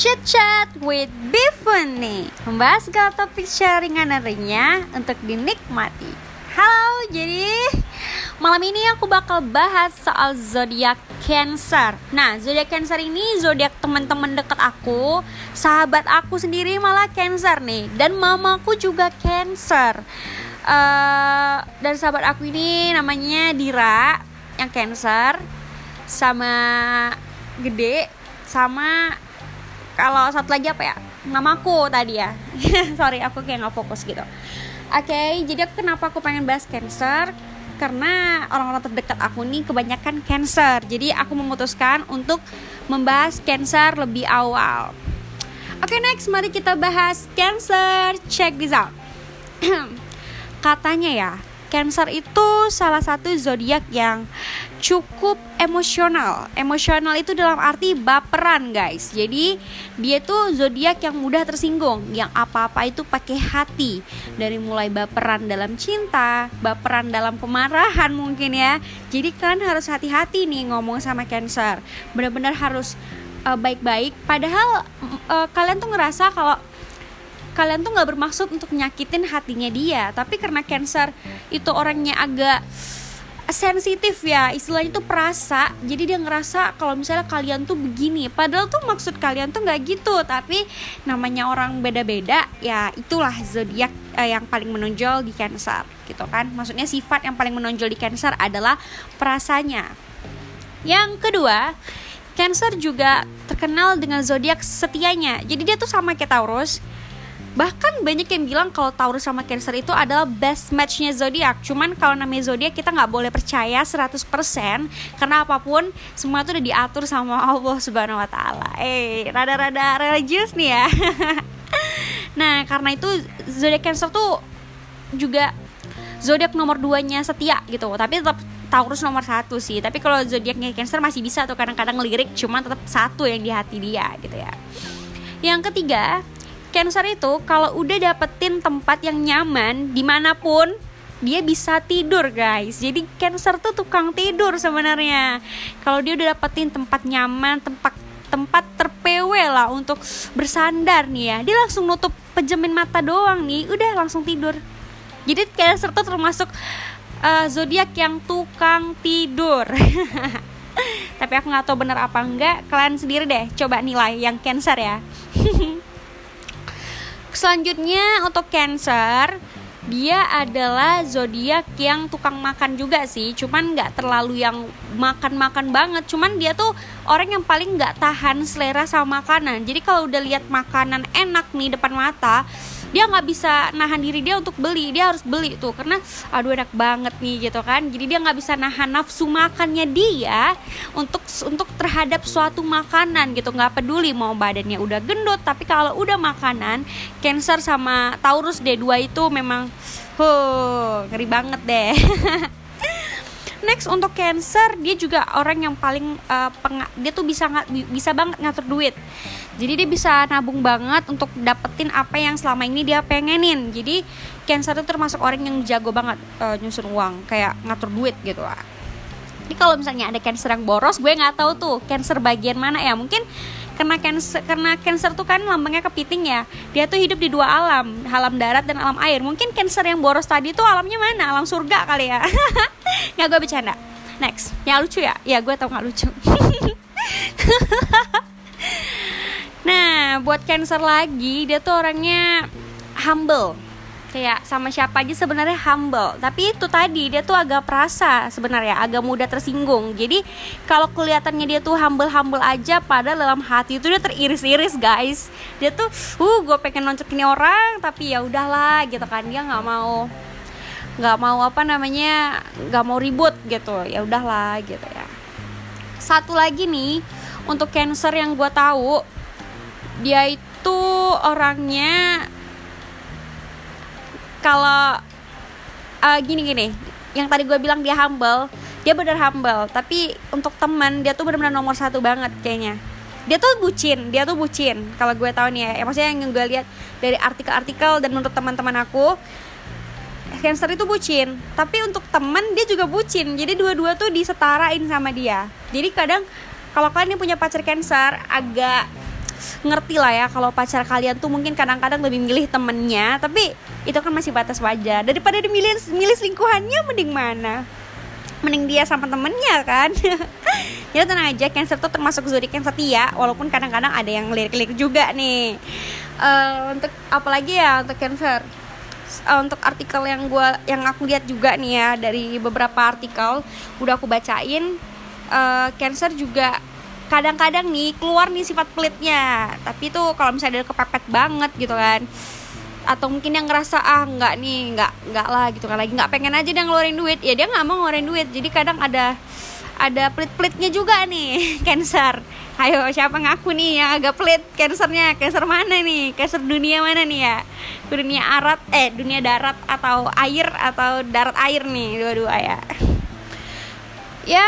Chat Chat with Bifun nih Membahas segala topik sharingan harinya untuk dinikmati. Halo, jadi malam ini aku bakal bahas soal zodiak Cancer. Nah, zodiak Cancer ini zodiak teman-teman dekat aku Sahabat aku sendiri malah Cancer nih Dan mamaku juga Cancer. Uh, Dan sahabat aku ini namanya Dira Yang Cancer Sama gede sama kalau satu lagi apa ya? Namaku tadi ya. Sorry aku kayak nggak fokus gitu. Oke okay, jadi kenapa aku pengen bahas cancer? Karena orang-orang terdekat aku nih kebanyakan cancer. Jadi aku memutuskan untuk membahas cancer lebih awal. Oke okay, next mari kita bahas cancer. Check this out. Katanya ya Cancer itu salah satu zodiak yang cukup emosional. Emosional itu dalam arti baperan, guys. Jadi dia tuh zodiak yang mudah tersinggung, yang apa-apa itu pakai hati. Dari mulai baperan dalam cinta, baperan dalam pemarahan mungkin ya. Jadi kalian harus hati-hati nih ngomong sama Cancer. Benar-benar harus uh, baik-baik. Padahal uh, kalian tuh ngerasa kalau kalian tuh nggak bermaksud untuk nyakitin hatinya dia tapi karena cancer itu orangnya agak sensitif ya istilahnya tuh perasa. Jadi dia ngerasa kalau misalnya kalian tuh begini. Padahal tuh maksud kalian tuh nggak gitu tapi namanya orang beda-beda ya itulah zodiak eh, yang paling menonjol di cancer gitu kan. Maksudnya sifat yang paling menonjol di cancer adalah perasanya. Yang kedua Cancer juga terkenal dengan zodiak setianya. Jadi dia tuh sama kayak Taurus, Bahkan banyak yang bilang kalau Taurus sama Cancer itu adalah best matchnya zodiak. Cuman kalau namanya zodiak kita nggak boleh percaya 100% karena apa pun semua itu udah diatur sama Allah Subhanahu wa taala. Eh, rada-rada religius nih ya. nah, karena itu zodiak Cancer tuh juga zodiak nomor duanya setia gitu. Tapi tetap Taurus nomor satu sih. Tapi kalau zodiaknya Cancer masih bisa tuh kadang-kadang lirik, cuman tetap satu yang di hati dia gitu ya. Yang ketiga, Cancer itu kalau udah dapetin tempat yang nyaman di mana pun dia bisa tidur guys. Jadi Cancer tuh tukang tidur sebenarnya. Kalau dia udah dapetin tempat nyaman tempat tempat terpewe lah untuk bersandar nih ya. Dia langsung nutup pejamin mata doang nih udah langsung tidur. Jadi Cancer tuh termasuk uh, zodiak yang tukang tidur. Tapi aku nggak tahu bener apa enggak kalian sendiri deh coba nilai yang Cancer ya Selanjutnya untuk Cancer, dia adalah zodiak yang tukang makan juga sih, cuman nggak terlalu yang makan-makan banget. Cuman dia tuh orang yang paling nggak tahan selera sama makanan. Jadi kalau udah lihat makanan enak nih depan mata, dia nggak bisa nahan diri dia untuk beli dia harus beli tuh karena aduh enak banget nih gitu kan. Jadi dia nggak bisa nahan nafsu makannya dia untuk untuk terhadap suatu makanan gitu. Nggak peduli mau badannya udah gendut tapi kalau udah makanan cancer sama taurus D2 itu memang huh ngeri banget deh next untuk cancer dia juga orang yang paling uh, dia tuh bisa bisa banget ngatur duit. Jadi dia bisa nabung banget untuk dapetin apa yang selama ini dia pengenin. Jadi cancer itu termasuk orang yang jago banget uh, nyusun uang kayak ngatur duit gitu lah jadi kalau misalnya ada cancer yang boros gue nggak tahu tuh cancer bagian mana ya. Mungkin karena cancer karena cancer tuh kan lambangnya kepiting ya. Dia tuh hidup di dua alam alam darat dan alam air. Mungkin cancer yang boros tadi tuh alamnya mana? Alam surga kali ya. Nggak gue bercanda. Next. Ya lucu ya? Ya gue tau nggak lucu. Nah, buat Cancer lagi, dia tuh orangnya humble. Kayak sama siapa aja sebenarnya humble. Tapi itu tadi dia tuh agak perasa sebenarnya, agak mudah tersinggung. Jadi kalau kelihatannya dia tuh humble-humble aja, pada dalam hati itu dia teriris-iris guys. Dia tuh, uh, gue pengen noncokin orang, tapi ya udahlah gitu kan dia nggak mau nggak mau apa namanya nggak mau ribut gitu ya udahlah gitu ya satu lagi nih untuk cancer yang gue tahu dia itu orangnya kalau uh, gini gini. Yang tadi gue bilang dia humble. Dia bener humble. Tapi untuk teman dia tuh benar-benar nomor satu banget kayaknya. Dia tuh bucin. Dia tuh bucin. Kalau gue tahu nih ya, ya maksudnya yang gue lihat dari artikel-artikel dan menurut teman-teman aku Cancer itu bucin. Tapi untuk temen dia juga bucin. Jadi dua-dua tuh disetarain sama dia. Jadi kadang kalau kalian punya pacar Cancer agak ngerti lah ya kalau pacar kalian tuh mungkin kadang-kadang lebih milih temennya tapi itu kan masih batas wajar. Daripada dimilih milih selingkuhannya mending mana? Mending dia sama temennya kan? Ya tenang aja cancer tuh termasuk zodiak yang setia walaupun kadang-kadang ada yang lirik-lirik juga nih. Uh, untuk apalagi ya untuk cancer? Uh, untuk artikel yang gua yang aku lihat juga nih ya dari beberapa artikel udah aku bacain uh, cancer juga kadang-kadang nih keluar nih sifat pelitnya. Tapi tuh kalau misalnya udah kepepet banget gitu kan atau mungkin yang ngerasa ah nggak nih nggak nggak lah gitu kan. Lagi nggak pengen aja dia ngeluarin duit. Ya dia nggak mau ngeluarin duit. Jadi kadang ada ada pelit-pelitnya juga nih cancer. Ayo siapa ngaku nih yang agak pelit cancernya? Cancer mana nih? Cancer dunia mana nih ya? Dunia arat eh dunia darat atau air atau darat air nih. Dua-dua ya ya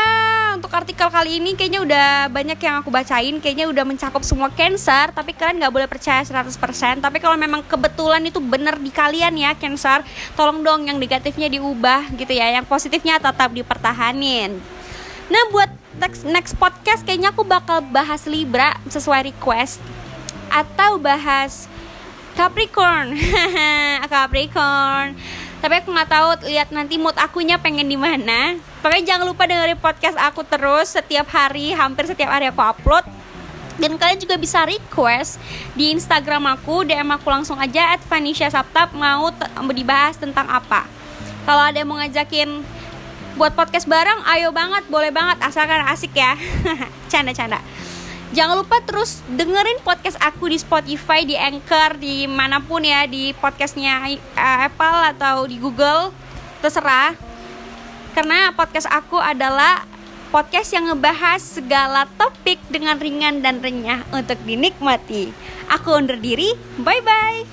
untuk artikel kali ini kayaknya udah banyak yang aku bacain. Kayaknya udah mencakup semua cancer tapi kalian nggak boleh percaya 100% tapi kalau memang kebetulan itu bener di kalian ya cancer tolong dong yang negatifnya diubah gitu ya yang positifnya tetap dipertahanin. Nah buat next, next podcast kayaknya aku bakal bahas Libra sesuai request atau bahas Capricorn. Capricorn. Tapi aku nggak tahu lihat nanti mood akunya pengen di mana pokoknya jangan lupa dengerin podcast aku terus setiap hari hampir setiap hari aku upload. Dan kalian juga bisa request di Instagram aku DM aku langsung aja at Vanisha Saptap mau dibahas tentang apa. Kalau ada yang mau ngajakin buat podcast bareng ayo banget boleh banget asalkan asik ya. Canda-canda. Jangan lupa terus dengerin podcast aku di Spotify, di Anchor, di mana pun ya, di podcastnya uh, Apple atau di Google, terserah. Karena podcast aku adalah podcast yang ngebahas segala topik dengan ringan dan renyah untuk dinikmati. Aku undur diri, bye-bye.